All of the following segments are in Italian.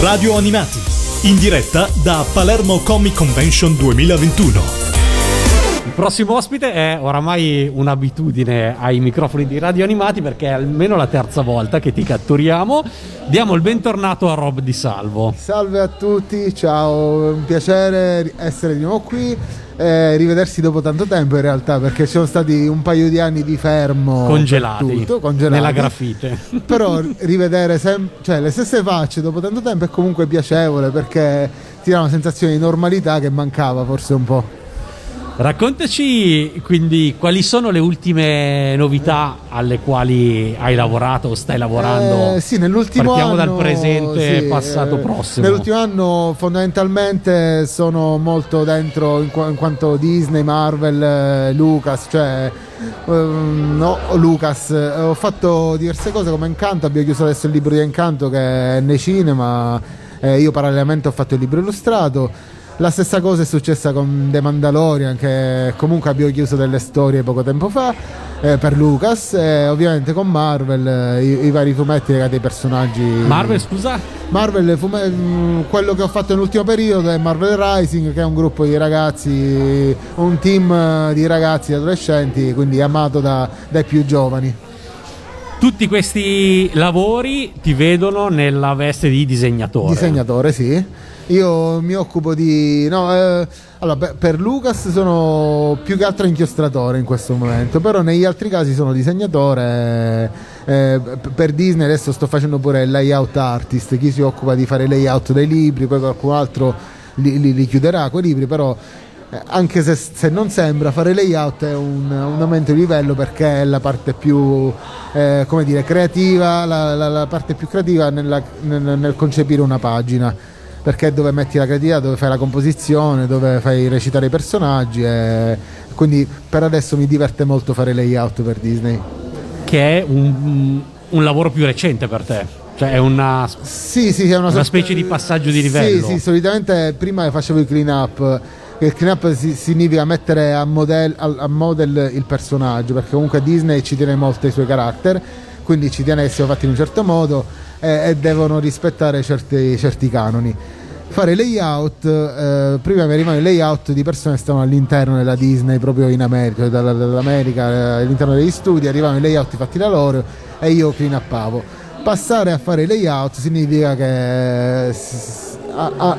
Radio Animati, in diretta da Palermo Comic Convention 2021. Prossimo ospite è oramai un'abitudine ai microfoni di radio animati perché è almeno la terza volta che ti catturiamo. Diamo il bentornato a Rob Di Salvo. Salve a tutti, ciao, è un piacere essere di nuovo qui. Eh, rivedersi dopo tanto tempo in realtà perché ci sono stati un paio di anni di fermo congelati, tutto, congelati. nella grafite però rivedere sem- cioè, le stesse facce dopo tanto tempo è comunque piacevole perché ti dà una sensazione di normalità che mancava forse un po' Raccontaci quindi quali sono le ultime novità alle quali hai lavorato o stai lavorando. Eh, sì, nell'ultimo Partiamo anno, dal presente, sì, passato, eh, prossimo. Nell'ultimo anno fondamentalmente sono molto dentro in, qu- in quanto Disney, Marvel, eh, Lucas, cioè eh, no, Lucas. ho fatto diverse cose come Incanto, abbiamo chiuso adesso il libro di Incanto che è nei cinema, io parallelamente ho fatto il libro illustrato. La stessa cosa è successa con The Mandalorian, che comunque abbiamo chiuso delle storie poco tempo fa eh, per Lucas, e ovviamente con Marvel, eh, i, i, vari fumetti legati ai personaggi. Marvel, scusa? Marvel, fume- mm, quello che ho fatto nell'ultimo periodo è Marvel Rising, che è un gruppo di ragazzi, un team di ragazzi adolescenti, quindi amato da, dai più giovani. Tutti questi lavori ti vedono nella veste di disegnatore. Disegnatore, sì. Io mi occupo di. No, eh, allora, per Lucas sono più che altro inchiostratore in questo momento, però negli altri casi sono disegnatore. Eh, per Disney adesso sto facendo pure il layout artist, chi si occupa di fare layout dei libri, poi qualcun altro li, li, li chiuderà quei libri, però eh, anche se, se, non sembra, fare layout è un, un, aumento di livello perché è la parte più eh, come dire, creativa, la, la, la parte più creativa nella, nel, nel concepire una pagina perché è dove metti la creatività, dove fai la composizione, dove fai recitare i personaggi e quindi per adesso mi diverte molto fare layout per Disney. Che è un, un lavoro più recente per te? Cioè è una, sì, sì, è una, una specie di passaggio di livello? Sì, sì, solitamente prima facevo il clean up il clean up significa mettere a model, a model, il personaggio perché comunque Disney ci tiene molto ai suoi caratteri quindi ci tiene che siano fatti in un certo modo e, e devono rispettare certi, certi canoni. Fare layout eh, prima mi arrivano i layout di persone che stavano all'interno della Disney proprio in America dall'America eh, all'interno degli studi arrivavano i layout fatti da loro e io clean upavo passare a fare layout significa che a, a,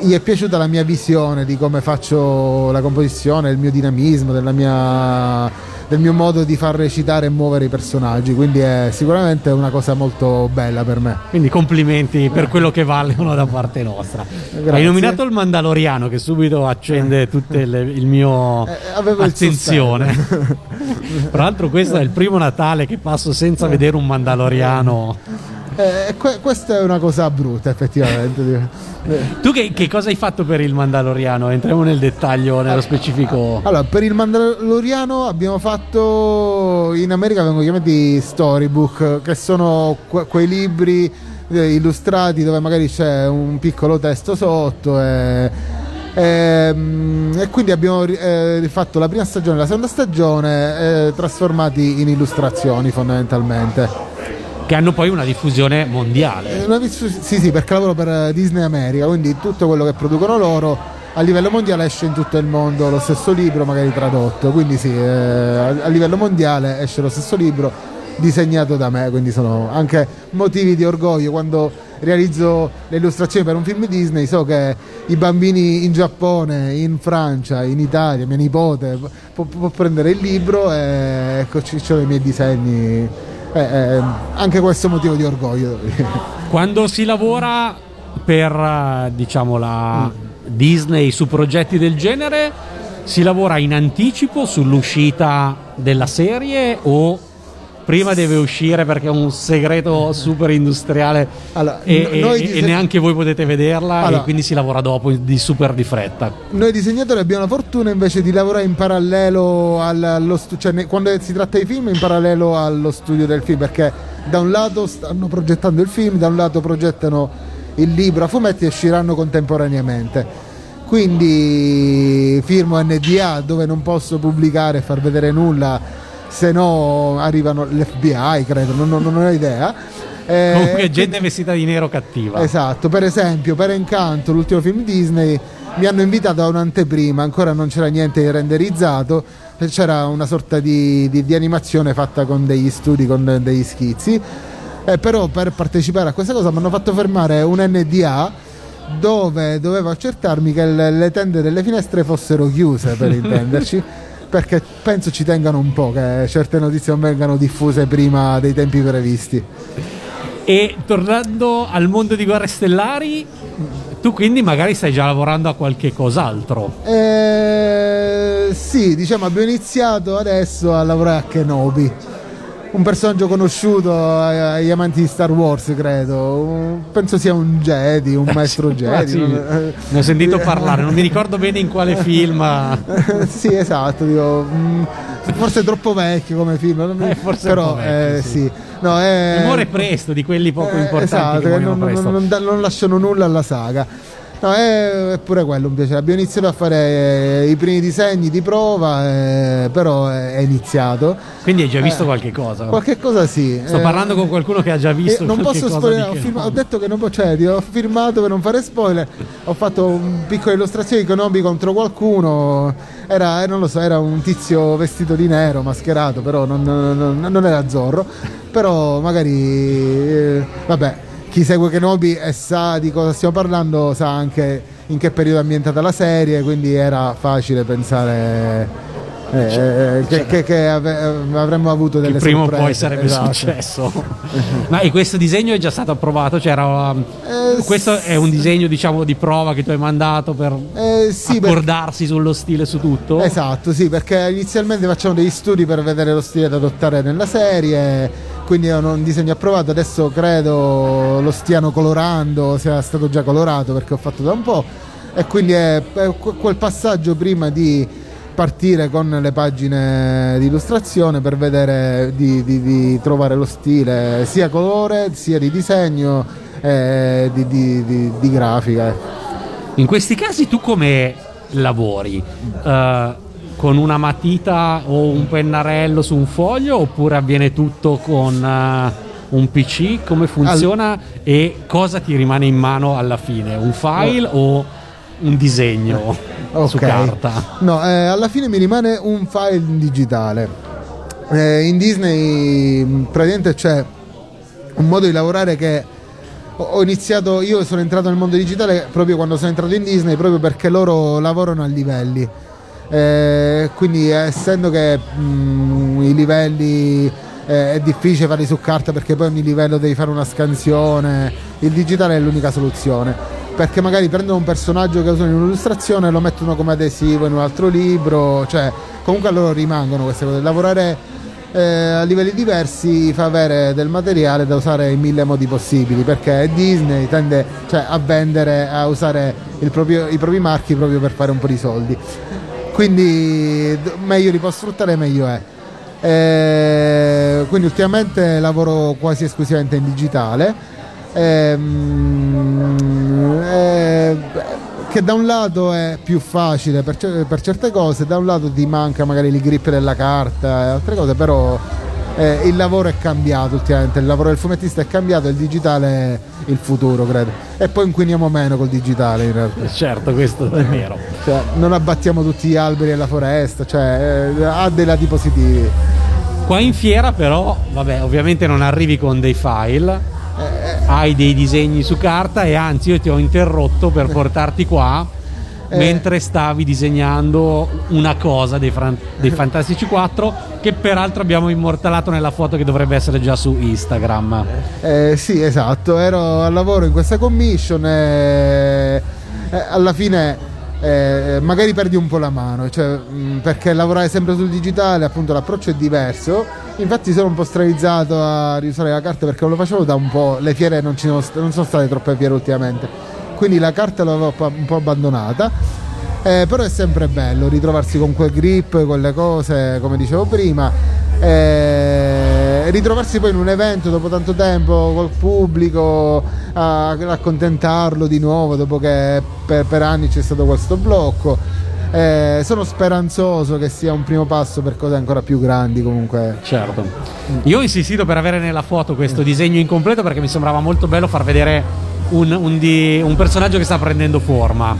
gli è piaciuta la mia visione di come faccio la composizione, il mio dinamismo, della mia del mio modo di far recitare e muovere i personaggi, quindi è sicuramente una cosa molto bella per me. Quindi complimenti per quello che valgono da parte nostra. Grazie. Hai nominato il Mandaloriano che subito accende tutta il mio eh, attenzione. Tra l'altro questo è il primo Natale che passo senza vedere un Mandaloriano eh, que- questa è una cosa brutta, effettivamente. tu che, che, cosa hai fatto per il Mandaloriano? Entriamo nel dettaglio, nello specifico. Allora, per il Mandaloriano abbiamo fatto. In America vengono chiamati storybook, che sono que- quei libri eh, illustrati dove magari c'è un piccolo testo sotto e, e, ehm, e quindi abbiamo eh, fatto la prima stagione e la seconda stagione eh, trasformati in illustrazioni fondamentalmente che hanno poi una diffusione mondiale. Eh, sì, sì, perché lavoro per Disney America, quindi tutto quello che producono loro a livello mondiale esce in tutto il mondo lo stesso libro, magari tradotto. Quindi sì, eh, a livello mondiale esce lo stesso libro disegnato da me, quindi sono anche motivi di orgoglio quando realizzo le illustrazioni per un film Disney, so che i bambini in Giappone, in Francia, in Italia, mia nipote può, può prendere il libro e ecco ci sono i miei disegni eh, eh, anche questo motivo di orgoglio. Quando si lavora per diciamo la Disney su progetti del genere, si lavora in anticipo sull'uscita della serie o prima deve uscire perché è un segreto super industriale allora, e, e, e, neanche voi potete vederla allora, e quindi si lavora dopo di super di fretta. Noi disegnatori abbiamo la fortuna invece di lavorare in parallelo allo studio, cioè quando si tratta di film in parallelo allo studio del film perché da un lato stanno progettando il film, da un lato progettano il libro a fumetti e usciranno contemporaneamente quindi firmo NDA dove non posso pubblicare e far vedere nulla se no arrivano l'FBI, credo, non, non, non ho idea. Eh, Comunque gente vestita di nero cattiva. Esatto, per esempio, per Encanto, l'ultimo film Disney, mi hanno invitato a un'anteprima, ancora non c'era niente di renderizzato, c'era una sorta di, di- di animazione fatta con degli studi, con degli schizzi, Eh, però per partecipare a questa cosa mi hanno fatto fermare un NDA dove dovevo accertarmi che le, le tende delle finestre fossero chiuse, per intenderci. Perché penso ci tengano un po' che certe notizie non vengano diffuse prima dei tempi previsti. E tornando al mondo di Guerre Stellari, tu quindi magari stai già lavorando a qualche cos'altro. Eh, sì, diciamo abbiamo iniziato adesso a lavorare a Kenobi. Un personaggio conosciuto agli amanti di Star Wars, credo. Penso sia un Jedi, un maestro Ah, Jedi. sì, non- ne ho sentito parlare, non mi ricordo bene in quale film. sì, esatto. dico, mm, forse è troppo vecchio come film, mi- Eh, forse però vecchio, eh, sì. sì. No, è, Muore presto, di quelli poco Eh, importanti esatto, che che non, non- non lasciano nulla alla saga. No, è, è pure quello un piacere. Abbiamo iniziato a fare eh, i primi disegni di prova, eh, però è, è iniziato. Quindi hai già visto Eh, qualche cosa. Qualche cosa sì. Sto Eh, parlando con qualcuno che ha già visto eh, non posso di ho, firma- ho detto che non po- cioè, ho firmato per non fare spoiler. Ho fatto un piccola illustrazione di Konobi contro qualcuno. Era, eh, non lo so, era un tizio vestito di nero, mascherato, però non, non- non- era Zorro. Però magari, vabbè, chi segue Kenobi e sa di cosa stiamo parlando sa anche in che periodo è ambientata la serie, quindi era facile pensare eh, che, che- che ave- avremmo avuto delle che prima o poi sarebbe Esatto. successo. Ma e questo disegno è già stato approvato? Cioè era, Eh, questo è un disegno diciamo di prova che tu hai mandato per Eh, sì, perché- accordarsi sullo stile su tutto? Esatto, sì, perché inizialmente facciamo degli studi per vedere lo stile da adottare nella serie, quindi è un disegno approvato, adesso credo lo stiano colorando, sia stato già colorato perché ho fatto da un po' e quindi è, è que- quel passaggio prima di partire con le pagine di illustrazione per vedere di, di- di trovare lo stile sia colore sia di disegno e di, di- grafica. ecco. In questi casi tu come lavori? Eh, con una matita o un pennarello su un foglio oppure avviene tutto con eh, un PC? Come funziona e cosa ti rimane in mano alla fine? Un file o un disegno su Ok. carta? No, eh, alla fine mi rimane un file digitale. Eh, in Disney mh, praticamente c'è un modo di lavorare che ho iniziato, io sono entrato nel mondo digitale proprio quando sono entrato in Disney, proprio perché loro lavorano a livelli. Eh, quindi essendo che mh, i livelli eh, è difficile farli su carta perché poi ogni livello devi fare una scansione, il digitale è l'unica soluzione. Perché magari prendono un personaggio che usano in un'illustrazione e lo mettono come adesivo in un altro libro, cioè comunque a loro rimangono queste cose. Lavorare eh, a livelli diversi fa avere del materiale da usare in mille modi possibili perché Disney tende cioè, a vendere, a usare proprio- i propri marchi proprio per fare un po' di soldi quindi meglio li può sfruttare meglio è. Eh, quindi ultimamente lavoro quasi esclusivamente in digitale. Ehm, eh, che da un lato è più facile per, per certe cose da un lato ti manca magari il grip della carta e altre cose però eh, il lavoro è cambiato ultimamente il lavoro del fumettista è cambiato il digitale è il futuro credo e poi inquiniamo meno col digitale in realtà Certo, questo è vero. cioè, non abbattiamo tutti gli alberi della foresta, cioè, eh, ha dei lati positivi. Qua in fiera però, vabbè, ovviamente non arrivi con dei file, hai dei disegni su carta e anzi io ti ho interrotto per portarti qua Eh. mentre stavi disegnando una cosa dei, Fran- dei Fantastici 4 che peraltro abbiamo immortalato nella foto che dovrebbe essere già su Instagram. Eh, sì, esatto, ero al lavoro in questa commission e eh, alla fine eh, magari perdi un po' la mano, cioè, mh, perché lavorare sempre sul digitale appunto l'approccio è diverso. Infatti sono un po' stravizzato a riusare la carta perché non lo facevo da un po', le fiere non, st- non sono state troppe fiere ultimamente, quindi la carta l'avevo un po' abbandonata. Eh, però è sempre bello ritrovarsi con quel grip, quelle cose, come dicevo prima. eh, ritrovarsi poi in un evento dopo tanto tempo col pubblico a raccontentarlo di nuovo dopo che per, per anni c'è stato questo blocco. Eh, sono speranzoso che sia un primo passo per cose ancora più grandi comunque. Certo. Io ho insistito per avere nella foto questo disegno incompleto perché mi sembrava molto bello far vedere un, un di- un personaggio che sta prendendo forma.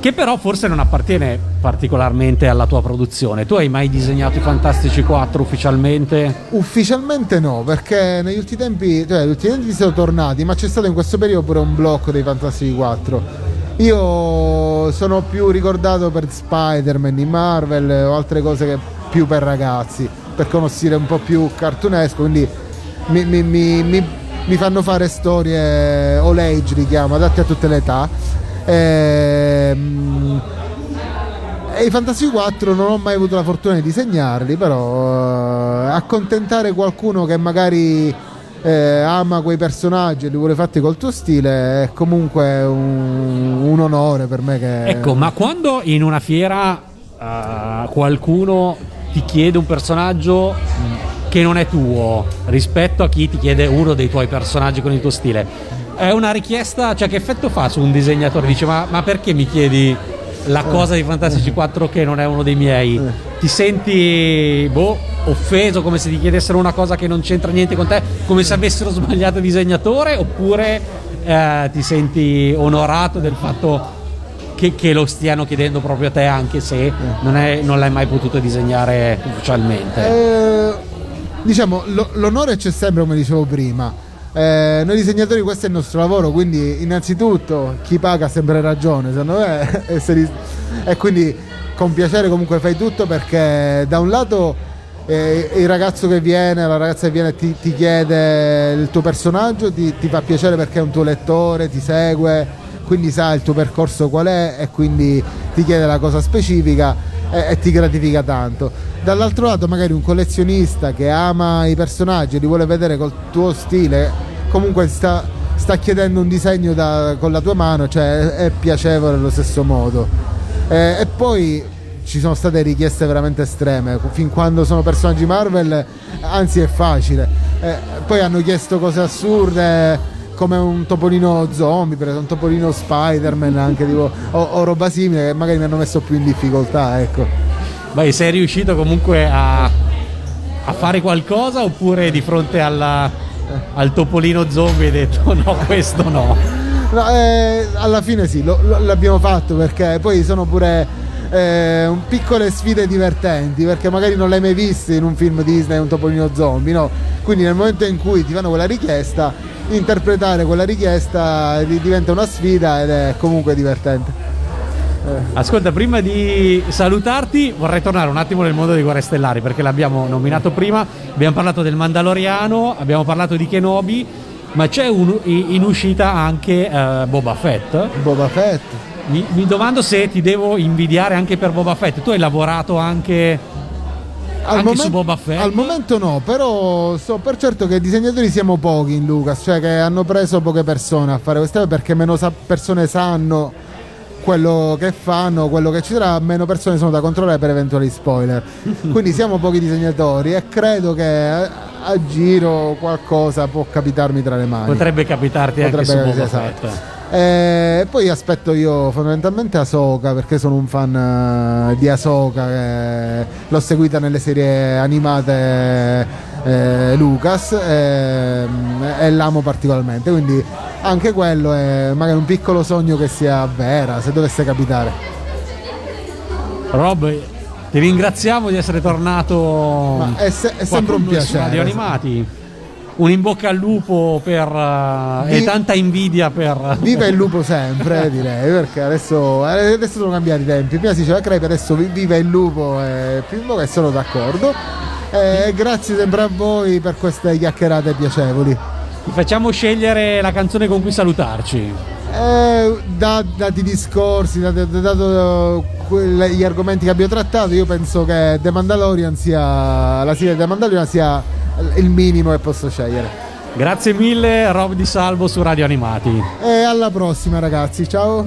Che però forse non appartiene particolarmente alla tua produzione. Tu hai mai disegnato i Fantastici 4 ufficialmente? Ufficialmente no, perché negli ultimi tempi, cioè negli ultimi tempi siamo tornati, ma c'è stato in questo periodo pure un blocco dei Fantastici 4. Io sono più ricordato per Spider-Man di Marvel o altre cose che più per ragazzi, uno stile un po' più cartunesco, quindi mi, mi- mi- mi- mi fanno fare storie all age, li chiamo, adatte a tutte le età. Ehm, e i Fantasy 4 non ho mai avuto la fortuna di disegnarli, però eh, accontentare qualcuno che magari eh, ama quei personaggi e li vuole fatti col tuo stile è comunque un, un onore per me che... Ecco, ma quando in una fiera eh, qualcuno ti chiede un personaggio che non è tuo rispetto a chi ti chiede uno dei tuoi personaggi con il tuo stile, è una richiesta, cioè che effetto fa su un disegnatore? Dice ma, ma perché mi chiedi la cosa di Fantastici 4 che non è uno dei miei? Ti senti boh, offeso come se ti chiedessero una cosa che non c'entra niente con te, come se avessero sbagliato disegnatore oppure eh, ti senti onorato del fatto che, che lo stiano chiedendo proprio a te anche se non, è- non l'hai mai potuto disegnare ufficialmente. Eh, diciamo, lo- l'onore c'è sempre, come dicevo prima. Eh, noi disegnatori questo è il nostro lavoro, quindi innanzitutto chi paga ha sempre ragione, secondo me, e, se e quindi con piacere comunque fai tutto perché da un lato eh, il ragazzo che viene, la ragazza che viene ti, ti chiede il tuo personaggio, ti, ti fa piacere perché è un tuo lettore, ti segue, quindi sa il tuo percorso qual è e quindi ti chiede la cosa specifica e, e ti gratifica tanto. Dall'altro lato magari un collezionista che ama i personaggi e li vuole vedere col tuo stile, comunque sta, sta chiedendo un disegno da- con la tua mano, cioè è, piacevole allo stesso modo. Eh, e poi ci sono state richieste veramente estreme, fin quando sono personaggi Marvel, anzi è facile. Eh, poi hanno chiesto cose assurde come un topolino zombie, per esempio, un topolino Spider-Man, anche tipo, o, o roba simile che magari mi hanno messo più in difficoltà, ecco. Beh, sei riuscito comunque a, a fare qualcosa oppure di fronte alla- al topolino zombie hai detto no, questo no. No, eh, alla fine sì, lo- lo- l'abbiamo fatto perché poi sono pure eh, piccole sfide divertenti perché magari non l'hai mai visto in un film Disney un topolino zombie, no? Quindi nel momento in cui ti fanno quella richiesta, interpretare quella richiesta di- diventa una sfida ed è comunque divertente. Ascolta, prima di salutarti vorrei tornare un attimo nel mondo dei Guerre Stellari perché l'abbiamo nominato prima, abbiamo parlato del Mandaloriano, abbiamo parlato di Kenobi, ma c'è un- in uscita anche eh, Boba Fett. Boba Fett. Mi, mi domando se ti devo invidiare anche per Boba Fett. Tu hai lavorato anche, momen- Boba Fett? al momento no, però so per certo che disegnatori siamo pochi in Lucas, cioè che hanno preso poche persone a fare queste cose perché meno sa- persone sanno quello che fanno, quello che ci sarà, meno persone sono da controllare per eventuali spoiler. Quindi siamo pochi disegnatori e credo che a, giro qualcosa può capitarmi tra le mani. Potrebbe capitarti anche su Potrebbe- esatto. E poi aspetto io fondamentalmente Ahsoka perché sono un fan eh, di Ahsoka che l'ho seguita nelle serie animate eh, Lucas e, e l'amo particolarmente quindi anche quello è magari un piccolo sogno che sia vera se dovesse capitare Rob, ti ringraziamo di essere tornato Ma è se- è sempre un piacere. Radio Animati. Un in bocca al lupo per, eh, e Vi- tanta invidia per... viva il lupo sempre direi perché adesso, adesso sono cambiati i tempi prima si diceva crepe adesso vi- viva il lupo e Pimbo che sono d'accordo e grazie sempre a voi per queste chiacchierate piacevoli Ti facciamo scegliere la canzone con cui salutarci. Eh, da- dati i discorsi, dato, dato quelle- gli argomenti che abbiamo trattato, io penso che The Mandalorian sia la serie The Mandalorian sia il minimo che posso scegliere. Grazie mille, Rob Di Salvo su Radio Animati. E alla prossima ragazzi, ciao!